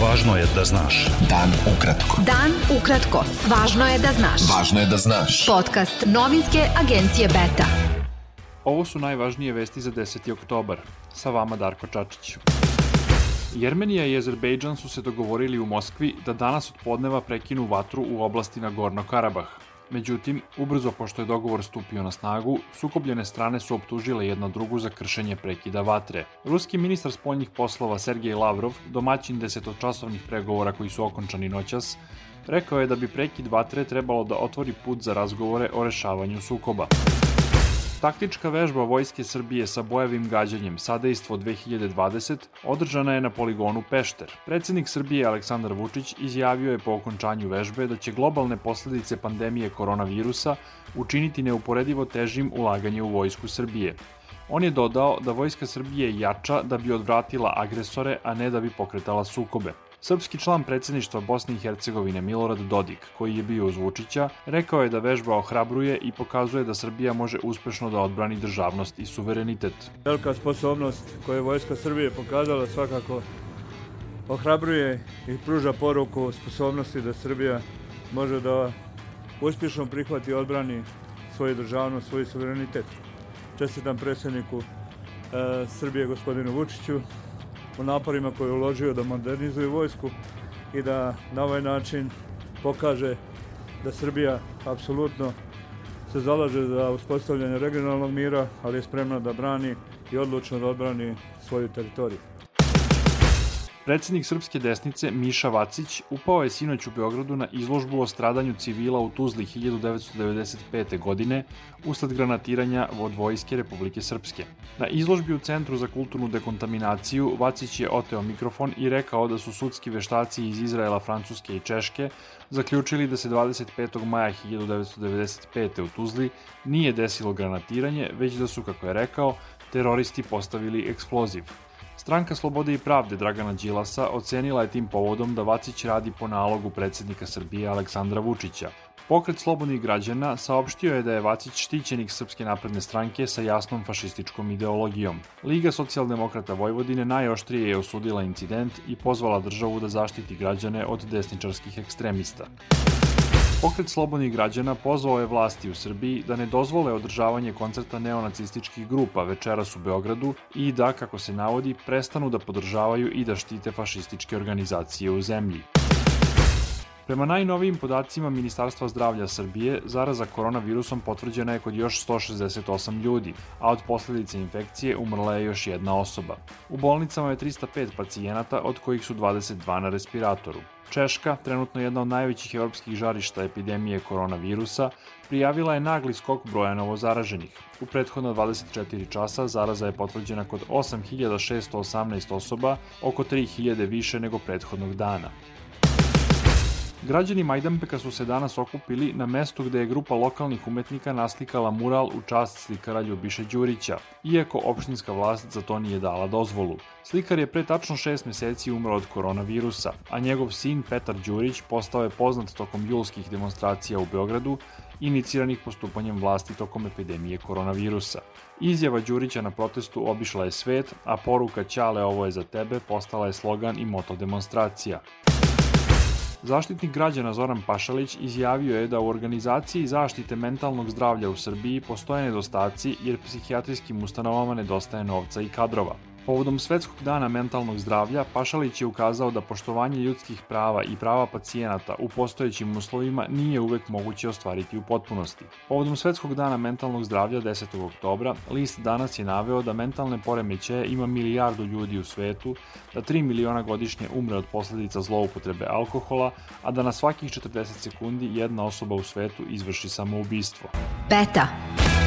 Važno je da znaš. Dan ukratko. Dan ukratko. Važno je da znaš. Važno je da znaš. Podcast novinske agencije Beta. Ovo su najvažnije vesti za 10. oktobar. Sa vama Darko Čačić. Jermenija i Azerbejdžan su se dogovorili u Moskvi da danas od podneva prekinu vatru u oblasti Nagorno Karabah. Međutim, ubrzo pošto je dogovor stupio na snagu, sukobljene strane su optužile jedna drugu za kršenje prekida vatre. Ruski ministar spoljnih poslova Sergej Lavrov, domaćin desetočasovnih pregovora koji su okončani noćas, rekao je da bi prekid vatre trebalo da otvori put za razgovore o rešavanju sukoba. Taktička vežba Vojske Srbije sa bojevim gađanjem Sadejstvo 2020 održana je na poligonu Pešter. Predsednik Srbije Aleksandar Vučić izjavio je po okončanju vežbe da će globalne posledice pandemije koronavirusa učiniti neuporedivo težim ulaganje u Vojsku Srbije. On je dodao da Vojska Srbije jača da bi odvratila agresore, a ne da bi pokretala sukobe. Srpski član predsedništva Bosne i Hercegovine Milorad Dodik, koji je bio uz Vučića, rekao je da vežba ohrabruje i pokazuje da Srbija može uspešno da odbrani državnost i suverenitet. Velika sposobnost koju je Vojska Srbije pokazala svakako ohrabruje i pruža poruku sposobnosti da Srbija može da uspješno prihvati i odbrani svoju državnost, svoj suverenitet. Čestitam predsedniku e, Srbije gospodinu Vučiću u naporima koje je uložio da modernizuje vojsku i da na ovaj način pokaže da Srbija apsolutno se zalaže za uspostavljanje regionalnog mira, ali je spremna da brani i odlučno da odbrani svoju teritoriju. Predsednik srpske desnice Miša Vacić upao je sinoć u Beogradu na izložbu o stradanju civila u Tuzli 1995. godine usled granatiranja od Vojske Republike Srpske. Na izložbi u Centru za kulturnu dekontaminaciju Vacić je oteo mikrofon i rekao da su sudski veštaci iz Izraela, Francuske i Češke zaključili da se 25. maja 1995. u Tuzli nije desilo granatiranje, već da su, kako je rekao, teroristi postavili eksploziv. Stranka Slobode i pravde Dragana Đilasa ocenila je tim povodom da Vacić radi po nalogu predsednika Srbije Aleksandra Vučića. Pokret slobodnih građana saopštio je da je Vacić štićenik Srpske napredne stranke sa jasnom fašističkom ideologijom. Liga socijaldemokrata Vojvodine najoštrije je osudila incident i pozvala državu da zaštiti građane od desničarskih ekstremista. Pokret slobodnih građana pozvao je vlasti u Srbiji da ne dozvole održavanje koncerta neonacističkih grupa večeras u Beogradu i da, kako se navodi, prestanu da podržavaju i da štite fašističke organizacije u zemlji. Prema najnovijim podacima Ministarstva zdravlja Srbije, zaraza koronavirusom potvrđena je kod još 168 ljudi, a od posledice infekcije umrla je još jedna osoba. U bolnicama je 305 pacijenata, od kojih su 22 na respiratoru. Češka, trenutno jedna od najvećih evropskih žarišta epidemije koronavirusa, prijavila je nagli skok broja novozaraženih. U prethodna 24 časa zaraza je potvrđena kod 8618 osoba, oko 3000 više nego prethodnog dana. Građani Majdanpeka su se danas okupili na mestu gde je grupa lokalnih umetnika naslikala mural u čast slikara Ljubiše Đurića, iako opštinska vlast za to nije dala dozvolu. Slikar je pre tačno šest meseci umro od koronavirusa, a njegov sin Petar Đurić postao je poznat tokom julskih demonstracija u Beogradu, iniciranih postupanjem vlasti tokom epidemije koronavirusa. Izjava Đurića na protestu obišla je svet, a poruka Ćale ovo je za tebe postala je slogan i moto demonstracija. Zaštitnik građana Zoran Pašalić izjavio je da u organizaciji zaštite mentalnog zdravlja u Srbiji postoje nedostaci jer psihijatrijskim ustanovama nedostaje novca i kadrova. Povodom Svetskog dana mentalnog zdravlja, Pašalić je ukazao da poštovanje ljudskih prava i prava pacijenata u postojećim uslovima nije uvek moguće ostvariti u potpunosti. Povodom Svetskog dana mentalnog zdravlja 10. oktobra, list danas je naveo da mentalne poremećaje ima milijardu ljudi u svetu, da 3 miliona godišnje umre od posledica zloupotrebe alkohola, a da na svakih 40 sekundi jedna osoba u svetu izvrši samoubistvo. Beta.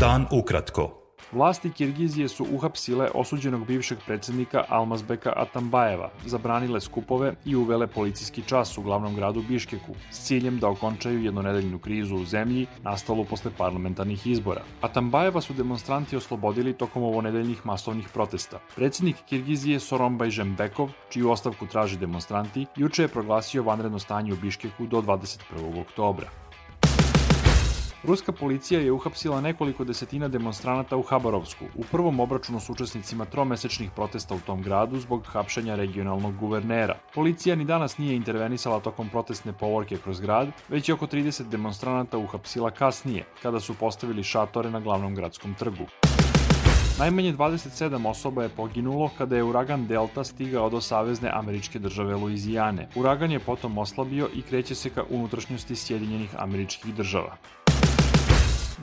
Dan ukratko. Vlasti Kirgizije su uhapsile osuđenog bivšeg predsednika Almazbeka Atambajeva, zabranile skupove i uvele policijski čas u glavnom gradu Biškeku s ciljem da okončaju jednonedeljnu krizu u zemlji nastalu posle parlamentarnih izbora. Atambajeva su demonstranti oslobodili tokom ovonedeljnih masovnih protesta. Predsednik Kirgizije Sorombaj Žembekov, čiju ostavku traži demonstranti, juče je proglasio vanredno stanje u Biškeku do 21. oktobra. Ruska policija je uhapsila nekoliko desetina demonstranata u Habarovsku u prvom obračunu s učesnicima tromesečnih protesta u tom gradu zbog hapšenja regionalnog guvernera. Policija ni danas nije intervenisala tokom protestne povorke kroz grad, već je oko 30 demonstranata uhapsila kasnije, kada su postavili šatore na glavnom gradskom trgu. Najmanje 27 osoba je poginulo kada je uragan Delta stigao do savezne američke države Luizijane. Uragan je potom oslabio i kreće se ka unutrašnjosti Sjedinjenih američkih država.